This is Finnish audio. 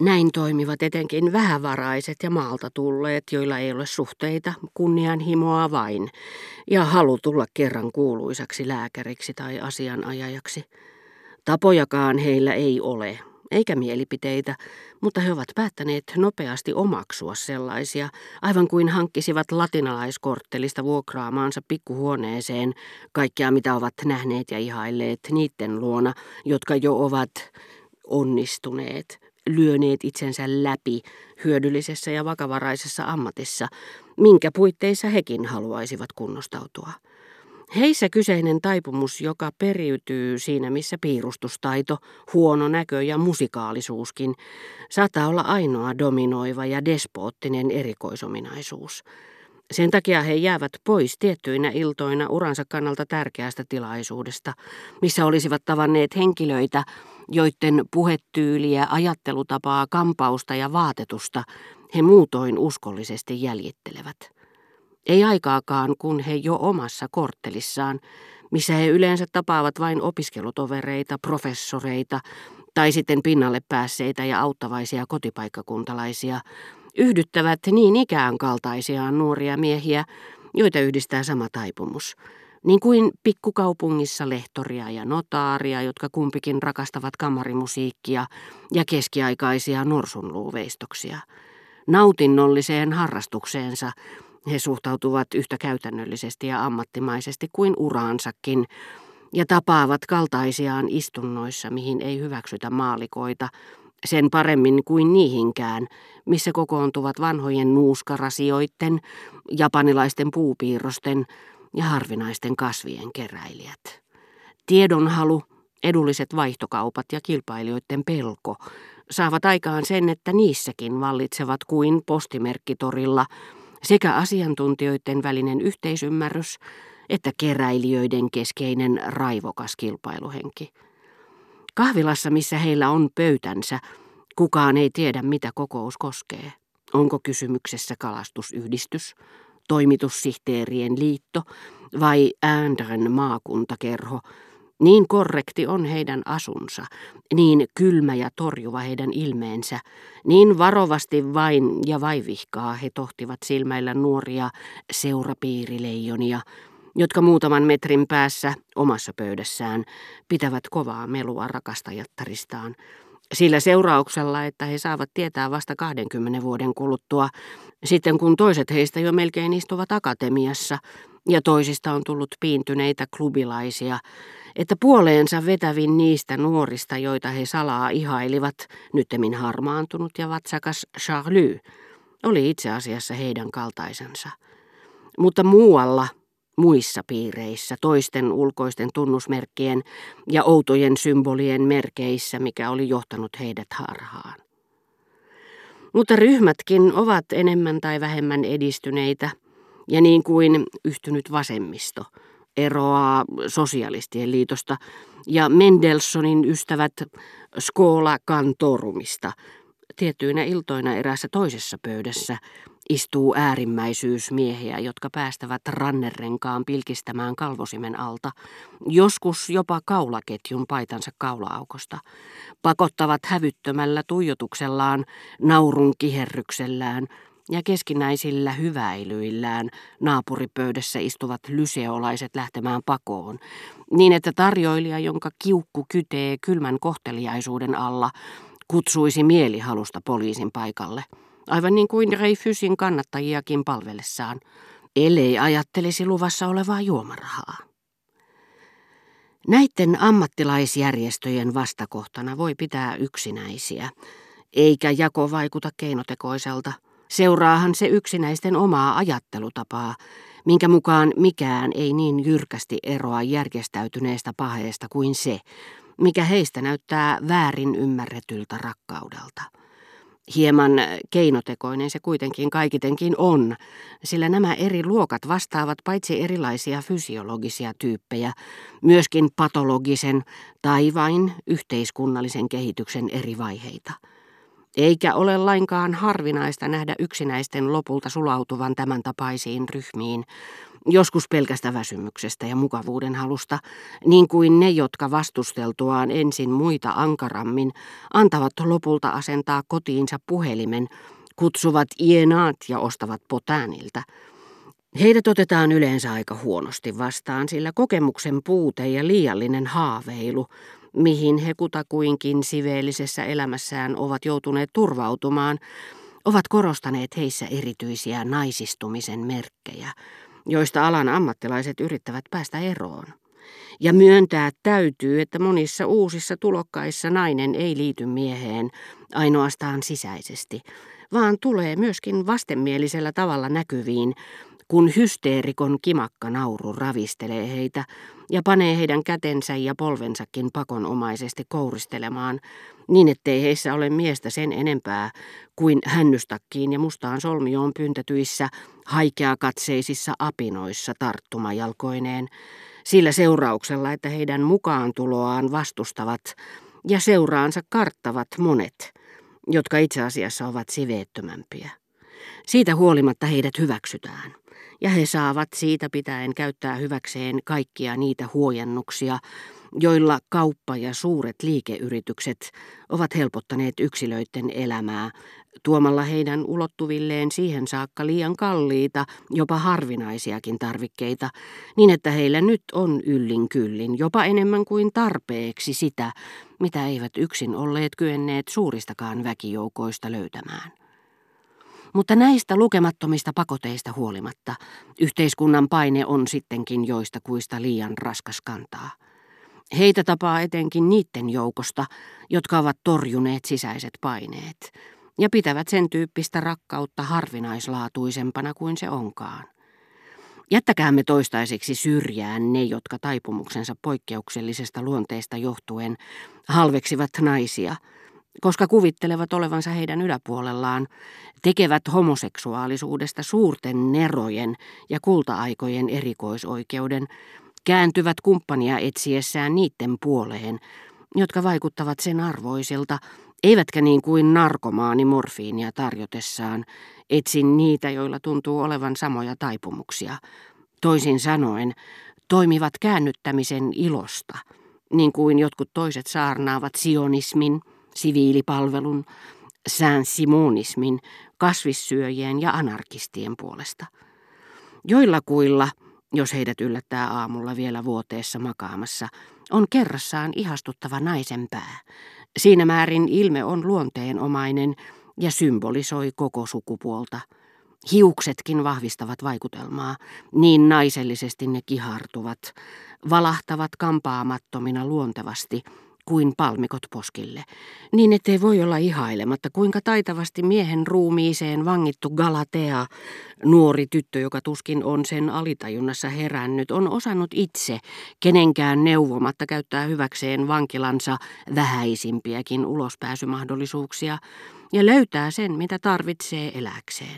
Näin toimivat etenkin vähävaraiset ja maalta tulleet, joilla ei ole suhteita, kunnianhimoa vain, ja halu tulla kerran kuuluisaksi lääkäriksi tai asianajajaksi. Tapojakaan heillä ei ole, eikä mielipiteitä, mutta he ovat päättäneet nopeasti omaksua sellaisia, aivan kuin hankkisivat latinalaiskorttelista vuokraamaansa pikkuhuoneeseen kaikkea mitä ovat nähneet ja ihailleet niiden luona, jotka jo ovat onnistuneet, lyöneet itsensä läpi hyödyllisessä ja vakavaraisessa ammatissa, minkä puitteissa hekin haluaisivat kunnostautua. Heissä kyseinen taipumus, joka periytyy siinä missä piirustustaito, huono näkö ja musikaalisuuskin, saattaa olla ainoa dominoiva ja despoottinen erikoisominaisuus. Sen takia he jäävät pois tiettyinä iltoina uransa kannalta tärkeästä tilaisuudesta, missä olisivat tavanneet henkilöitä, joiden puhetyyliä, ajattelutapaa, kampausta ja vaatetusta he muutoin uskollisesti jäljittelevät. Ei aikaakaan, kun he jo omassa korttelissaan, missä he yleensä tapaavat vain opiskelutovereita, professoreita tai sitten pinnalle päässeitä ja auttavaisia kotipaikkakuntalaisia, yhdyttävät niin ikään kaltaisiaan nuoria miehiä, joita yhdistää sama taipumus, niin kuin pikkukaupungissa lehtoria ja notaaria, jotka kumpikin rakastavat kamarimusiikkia ja keskiaikaisia norsunluuveistoksia. Nautinnolliseen harrastukseensa he suhtautuvat yhtä käytännöllisesti ja ammattimaisesti kuin uraansakin ja tapaavat kaltaisiaan istunnoissa, mihin ei hyväksytä maalikoita, sen paremmin kuin niihinkään, missä kokoontuvat vanhojen nuuskarasioiden, japanilaisten puupiirrosten ja harvinaisten kasvien keräilijät. Tiedonhalu, edulliset vaihtokaupat ja kilpailijoiden pelko saavat aikaan sen, että niissäkin vallitsevat kuin postimerkkitorilla sekä asiantuntijoiden välinen yhteisymmärrys että keräilijöiden keskeinen raivokas kilpailuhenki. Kahvilassa, missä heillä on pöytänsä, kukaan ei tiedä, mitä kokous koskee. Onko kysymyksessä kalastusyhdistys, toimitussihteerien liitto vai Äänträn maakuntakerho, niin korrekti on heidän asunsa, niin kylmä ja torjuva heidän ilmeensä, niin varovasti vain ja vaivihkaa he tohtivat silmäillä nuoria seurapiirileijonia, jotka muutaman metrin päässä omassa pöydässään pitävät kovaa melua rakastajattaristaan, sillä seurauksella, että he saavat tietää vasta 20 vuoden kuluttua, sitten kun toiset heistä jo melkein istuvat akatemiassa ja toisista on tullut piintyneitä klubilaisia, että puoleensa vetävin niistä nuorista, joita he salaa ihailivat, nyttemmin harmaantunut ja vatsakas Charlie, oli itse asiassa heidän kaltaisensa. Mutta muualla, muissa piireissä, toisten ulkoisten tunnusmerkkien ja outojen symbolien merkeissä, mikä oli johtanut heidät harhaan. Mutta ryhmätkin ovat enemmän tai vähemmän edistyneitä, ja niin kuin yhtynyt vasemmisto – eroaa sosialistien liitosta ja Mendelssonin ystävät Skola Cantorumista. Tiettyinä iltoina erässä toisessa pöydässä istuu äärimmäisyysmiehiä, jotka päästävät rannerenkaan pilkistämään kalvosimen alta, joskus jopa kaulaketjun paitansa kaulaaukosta, pakottavat hävyttömällä tuijotuksellaan, naurun kiherryksellään – ja keskinäisillä hyväilyillään naapuripöydässä istuvat lyseolaiset lähtemään pakoon, niin että tarjoilija, jonka kiukku kytee kylmän kohteliaisuuden alla, kutsuisi mielihalusta poliisin paikalle, aivan niin kuin Reifysin kannattajiakin palvellessaan, ellei ajattelisi luvassa olevaa juomarahaa. Näiden ammattilaisjärjestöjen vastakohtana voi pitää yksinäisiä, eikä jako vaikuta keinotekoiselta – Seuraahan se yksinäisten omaa ajattelutapaa, minkä mukaan mikään ei niin jyrkästi eroa järjestäytyneestä paheesta kuin se, mikä heistä näyttää väärin ymmärretyltä rakkaudelta. Hieman keinotekoinen se kuitenkin kaikitenkin on, sillä nämä eri luokat vastaavat paitsi erilaisia fysiologisia tyyppejä, myöskin patologisen tai vain yhteiskunnallisen kehityksen eri vaiheita. Eikä ole lainkaan harvinaista nähdä yksinäisten lopulta sulautuvan tämän tapaisiin ryhmiin, joskus pelkästä väsymyksestä ja mukavuuden halusta, niin kuin ne, jotka vastusteltuaan ensin muita ankarammin, antavat lopulta asentaa kotiinsa puhelimen, kutsuvat ienaat ja ostavat potääniltä. Heidät otetaan yleensä aika huonosti vastaan, sillä kokemuksen puute ja liiallinen haaveilu, mihin he kutakuinkin siveellisessä elämässään ovat joutuneet turvautumaan, ovat korostaneet heissä erityisiä naisistumisen merkkejä, joista alan ammattilaiset yrittävät päästä eroon. Ja myöntää täytyy, että monissa uusissa tulokkaissa nainen ei liity mieheen ainoastaan sisäisesti, vaan tulee myöskin vastenmielisellä tavalla näkyviin, kun hysteerikon kimakka nauru ravistelee heitä ja panee heidän kätensä ja polvensakin pakonomaisesti kouristelemaan, niin ettei heissä ole miestä sen enempää kuin hännystakkiin ja mustaan solmioon pyntätyissä haikeakatseisissa apinoissa tarttumajalkoineen, sillä seurauksella, että heidän mukaan tuloaan vastustavat ja seuraansa karttavat monet, jotka itse asiassa ovat siveettömämpiä. Siitä huolimatta heidät hyväksytään ja he saavat siitä pitäen käyttää hyväkseen kaikkia niitä huojennuksia, joilla kauppa ja suuret liikeyritykset ovat helpottaneet yksilöiden elämää, tuomalla heidän ulottuvilleen siihen saakka liian kalliita, jopa harvinaisiakin tarvikkeita, niin että heillä nyt on yllin kyllin, jopa enemmän kuin tarpeeksi sitä, mitä eivät yksin olleet kyenneet suuristakaan väkijoukoista löytämään. Mutta näistä lukemattomista pakoteista huolimatta yhteiskunnan paine on sittenkin joista kuista liian raskas kantaa. Heitä tapaa etenkin niiden joukosta, jotka ovat torjuneet sisäiset paineet ja pitävät sen tyyppistä rakkautta harvinaislaatuisempana kuin se onkaan. Jättäkäämme toistaiseksi syrjään ne, jotka taipumuksensa poikkeuksellisesta luonteesta johtuen halveksivat naisia – koska kuvittelevat olevansa heidän yläpuolellaan, tekevät homoseksuaalisuudesta suurten nerojen ja kulta-aikojen erikoisoikeuden, kääntyvät kumppania etsiessään niiden puoleen, jotka vaikuttavat sen arvoisilta, eivätkä niin kuin narkomaani morfiinia tarjotessaan, etsin niitä, joilla tuntuu olevan samoja taipumuksia. Toisin sanoen, toimivat käännyttämisen ilosta, niin kuin jotkut toiset saarnaavat sionismin, siviilipalvelun, sään-simonismin, kasvissyöjien ja anarkistien puolesta. Joilla kuilla, jos heidät yllättää aamulla vielä vuoteessa makaamassa, on kerrassaan ihastuttava naisen pää. Siinä määrin ilme on luonteenomainen ja symbolisoi koko sukupuolta. Hiuksetkin vahvistavat vaikutelmaa, niin naisellisesti ne kihartuvat, valahtavat kampaamattomina luontevasti, kuin palmikot poskille, niin ettei voi olla ihailematta, kuinka taitavasti miehen ruumiiseen vangittu Galatea, nuori tyttö, joka tuskin on sen alitajunnassa herännyt, on osannut itse, kenenkään neuvomatta käyttää hyväkseen vankilansa vähäisimpiäkin ulospääsymahdollisuuksia ja löytää sen, mitä tarvitsee eläkseen.